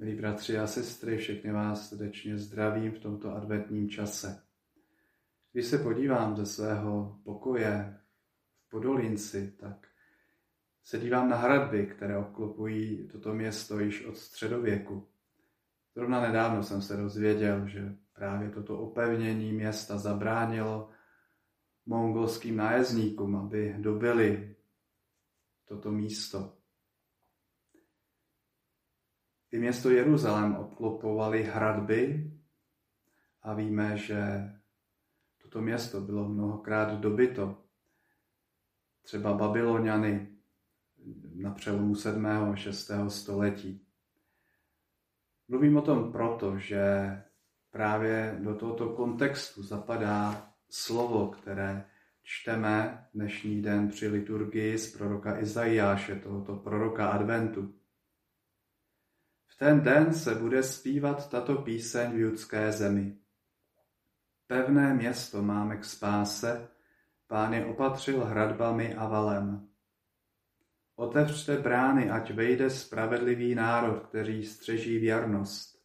Milí bratři a sestry, všechny vás srdečně zdravím v tomto adventním čase. Když se podívám ze svého pokoje v Podolinci, tak se dívám na hradby, které obklopují toto město již od středověku. Zrovna nedávno jsem se dozvěděl, že právě toto opevnění města zabránilo mongolským nájezdníkům, aby dobili toto místo. I město Jeruzalém obklopovaly hradby a víme, že toto město bylo mnohokrát dobyto. Třeba Babyloniany na přelomu 7. a 6. století. Mluvím o tom proto, že právě do tohoto kontextu zapadá slovo, které čteme dnešní den při liturgii z proroka Izajáše, tohoto proroka adventu ten den se bude zpívat tato píseň v judské zemi. Pevné město máme k spáse, pán je opatřil hradbami a valem. Otevřte brány, ať vejde spravedlivý národ, který střeží věrnost.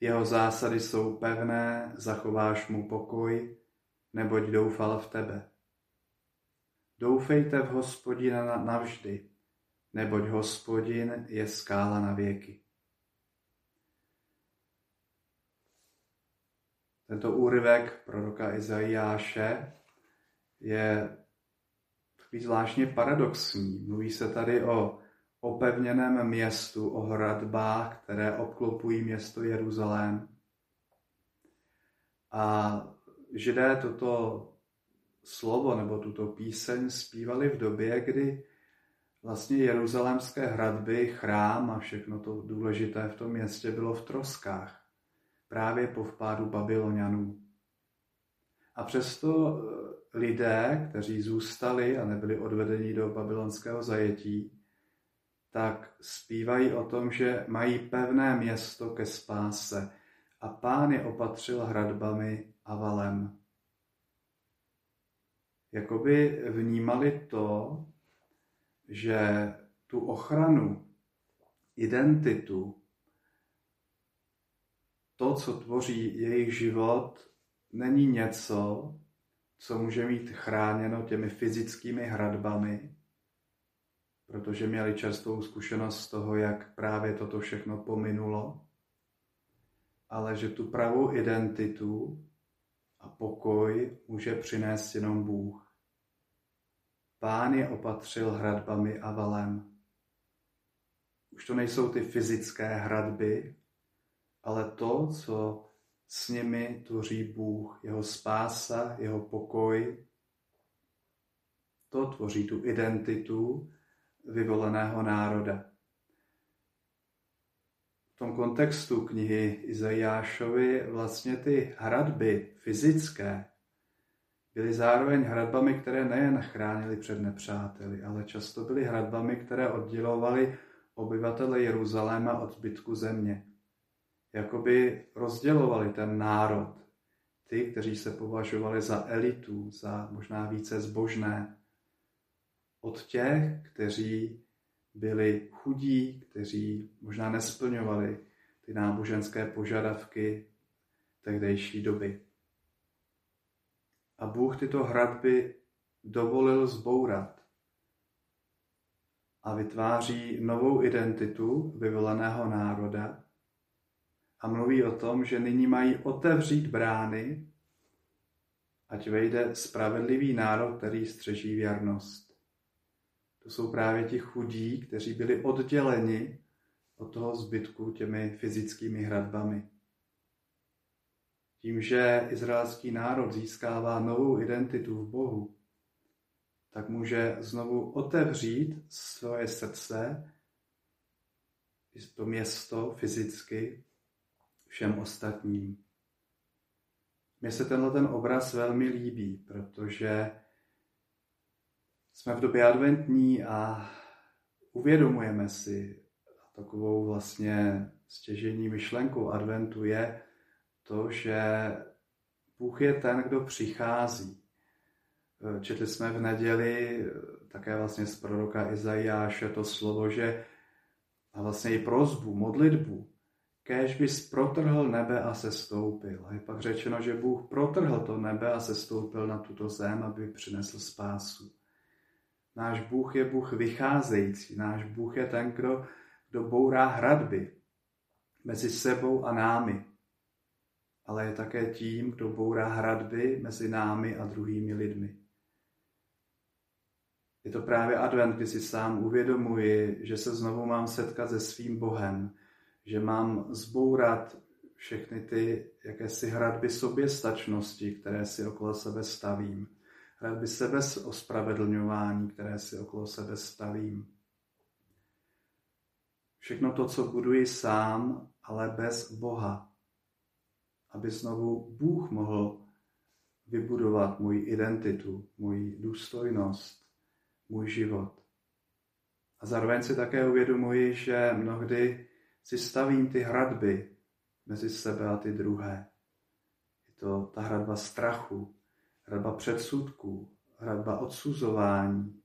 Jeho zásady jsou pevné, zachováš mu pokoj, neboť doufal v tebe. Doufejte v hospodina navždy, neboť hospodin je skála na věky. Tento úryvek proroka Izajáše je takový zvláštně paradoxní. Mluví se tady o opevněném městu, o hradbách, které obklopují město Jeruzalém. A židé toto slovo nebo tuto píseň zpívali v době, kdy vlastně jeruzalémské hradby, chrám a všechno to důležité v tom městě bylo v troskách. Právě po vpádu Babylonianů. A přesto eh, lidé, kteří zůstali a nebyli odvedeni do babylonského zajetí, tak zpívají o tom, že mají pevné město ke spáse a pán je opatřil hradbami a valem. Jakoby vnímali to, že tu ochranu, identitu, to, co tvoří jejich život, není něco, co může mít chráněno těmi fyzickými hradbami, protože měli čerstvou zkušenost z toho, jak právě toto všechno pominulo, ale že tu pravou identitu a pokoj může přinést jenom Bůh. Pán je opatřil hradbami a valem. Už to nejsou ty fyzické hradby, ale to, co s nimi tvoří Bůh, jeho spása, jeho pokoj, to tvoří tu identitu vyvoleného národa. V tom kontextu knihy Izajášovi vlastně ty hradby fyzické byly zároveň hradbami, které nejen chránili před nepřáteli, ale často byly hradbami, které oddělovaly obyvatele Jeruzaléma od zbytku země. Jakoby rozdělovali ten národ, ty, kteří se považovali za elitu, za možná více zbožné, od těch, kteří byli chudí, kteří možná nesplňovali ty náboženské požadavky tehdejší doby. A Bůh tyto hradby dovolil zbourat a vytváří novou identitu vyvoleného národa a mluví o tom, že nyní mají otevřít brány, ať vejde spravedlivý národ, který střeží věrnost. To jsou právě ti chudí, kteří byli odděleni od toho zbytku těmi fyzickými hradbami. Tím, že izraelský národ získává novou identitu v Bohu, tak může znovu otevřít svoje srdce, to město fyzicky, všem ostatním. Mně se tenhle ten obraz velmi líbí, protože jsme v době adventní a uvědomujeme si, takovou vlastně stěžení myšlenkou adventu je, to, že Bůh je ten, kdo přichází. Četli jsme v neděli také vlastně z proroka Izajáše to slovo, že a vlastně i prozbu, modlitbu, kéž bys protrhl nebe a se stoupil. A je pak řečeno, že Bůh protrhl to nebe a se stoupil na tuto zem, aby přinesl spásu. Náš Bůh je Bůh vycházející, náš Bůh je ten, kdo, kdo bourá hradby mezi sebou a námi, ale je také tím, kdo bourá hradby mezi námi a druhými lidmi. Je to právě advent, kdy si sám uvědomuji, že se znovu mám setkat se svým Bohem, že mám zbourat všechny ty jakési hradby soběstačnosti, které si okolo sebe stavím. Hradby ospravedlňování, které si okolo sebe stavím. Všechno to, co buduji sám, ale bez Boha. Aby znovu Bůh mohl vybudovat můj identitu, můj důstojnost, můj život. A zároveň si také uvědomuji, že mnohdy si stavím ty hradby mezi sebe a ty druhé. Je to ta hradba strachu, hradba předsudků, hradba odsuzování,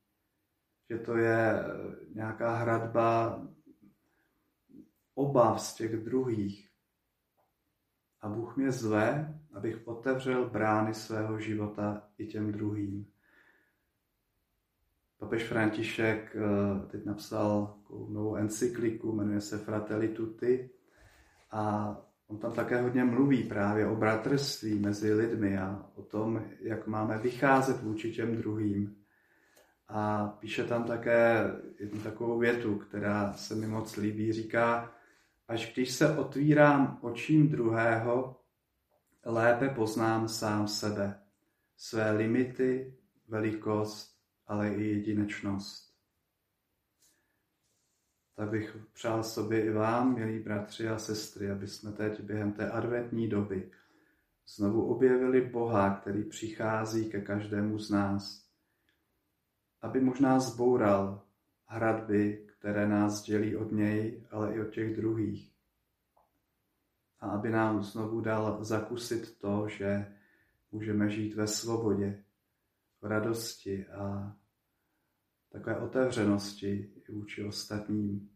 že to je nějaká hradba obav z těch druhých. A Bůh mě zve, abych otevřel brány svého života i těm druhým. Papež František eh, teď napsal novou encykliku, jmenuje se Fratelli Tutti a on tam také hodně mluví právě o bratrství mezi lidmi a o tom, jak máme vycházet vůči těm druhým. A píše tam také jednu takovou větu, která se mi moc líbí. Říká, až když se otvírám očím druhého, lépe poznám sám sebe, své limity, velikost, ale i jedinečnost. Tak bych přál sobě i vám, milí bratři a sestry, aby jsme teď během té adventní doby znovu objevili Boha, který přichází ke každému z nás, aby možná zboural hradby, které nás dělí od něj, ale i od těch druhých. A aby nám znovu dal zakusit to, že můžeme žít ve svobodě, v radosti a takové otevřenosti vůči ostatním.